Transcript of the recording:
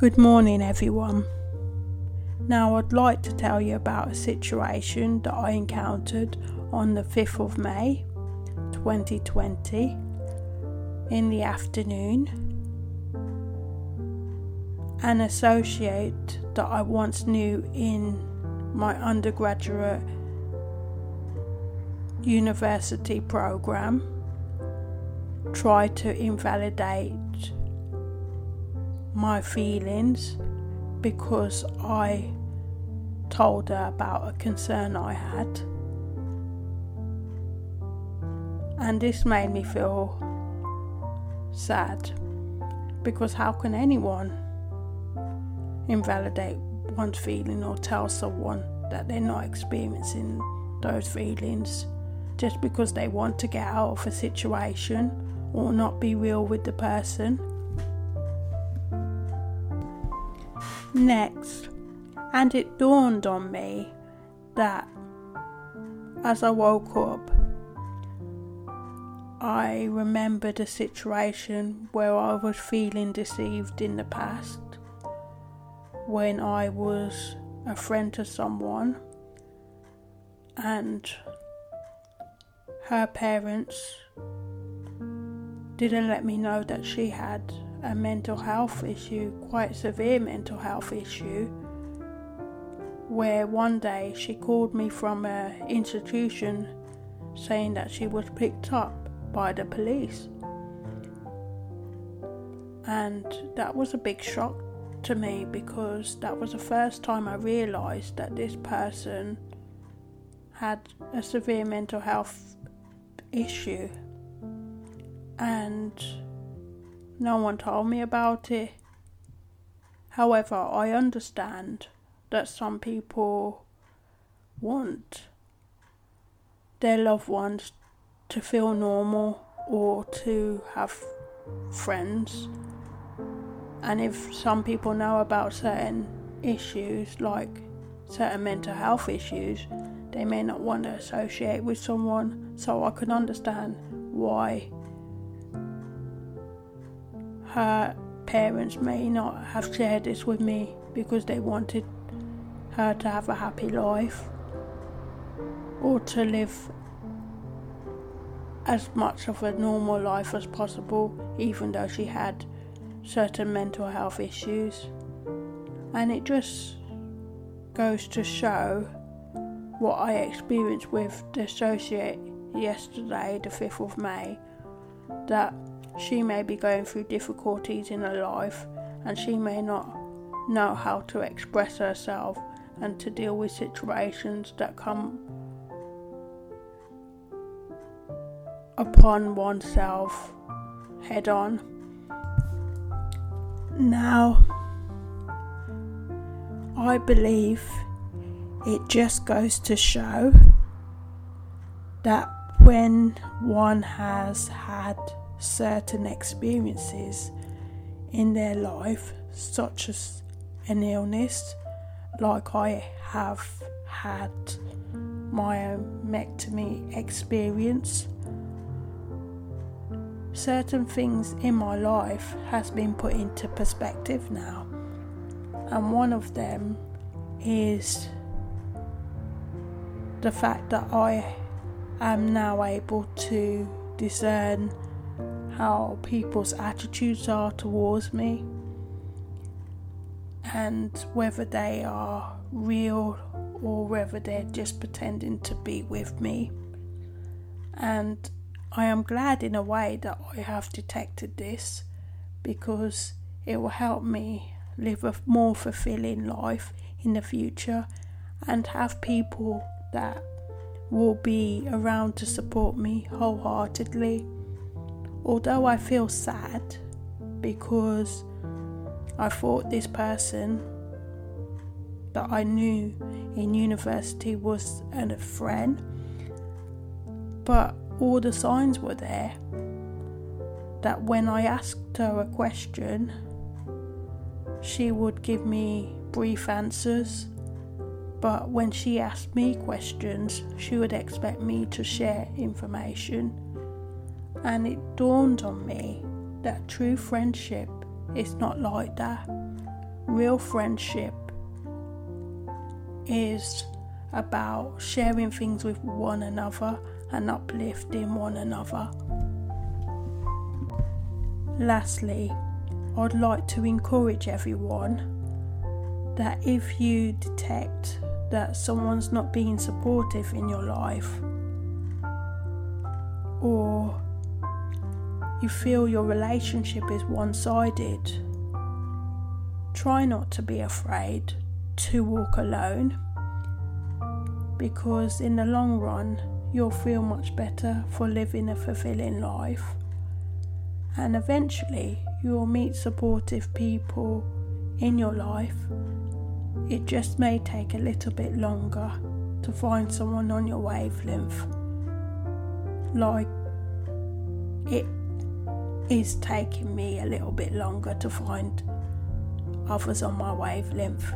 Good morning, everyone. Now, I'd like to tell you about a situation that I encountered on the 5th of May 2020 in the afternoon. An associate that I once knew in my undergraduate university program tried to invalidate my feelings because I told her about a concern I had. And this made me feel sad because how can anyone invalidate one's feeling or tell someone that they're not experiencing those feelings just because they want to get out of a situation or not be real with the person? Next, and it dawned on me that as I woke up, I remembered a situation where I was feeling deceived in the past. When I was a friend to someone and her parents didn't let me know that she had a mental health issue, quite severe mental health issue, where one day she called me from an institution saying that she was picked up by the police. And that was a big shock to me because that was the first time I realised that this person had a severe mental health issue. And no one told me about it. However, I understand that some people want their loved ones to feel normal or to have friends. And if some people know about certain issues, like certain mental health issues, they may not want to associate with someone. So I can understand why her parents may not have shared this with me because they wanted her to have a happy life or to live as much of a normal life as possible, even though she had certain mental health issues. And it just goes to show what I experienced with the associate yesterday, the 5th of May, that she may be going through difficulties in her life and she may not know how to express herself and to deal with situations that come upon oneself head on. Now, I believe it just goes to show that when one has had certain experiences in their life, such as an illness, like I have had my myomectomy experience. Certain things in my life has been put into perspective now, and one of them is the fact that I am now able to discern how people's attitudes are towards me and whether they are real or whether they're just pretending to be with me. And I am glad in a way that I have detected this because it will help me live a more fulfilling life in the future and have people that will be around to support me wholeheartedly although I feel sad because I thought this person that I knew in university was a friend, but all the signs were there that when I asked her a question, she would give me brief answers. But when she asked me questions, she would expect me to share information and it dawned on me that true friendship is not like that. real friendship is about sharing things with one another and uplifting one another. Lastly, I'd like to encourage everyone that if you detect that someone's not being supportive in your life, or you feel your relationship is one sided, try not to be afraid to walk alone because, in the long run, you'll feel much better for living a fulfilling life. And eventually, you'll meet supportive people in your life. It just may take a little bit longer to find someone on your wavelength. Like it is taking me a little bit longer to find others on my wavelength.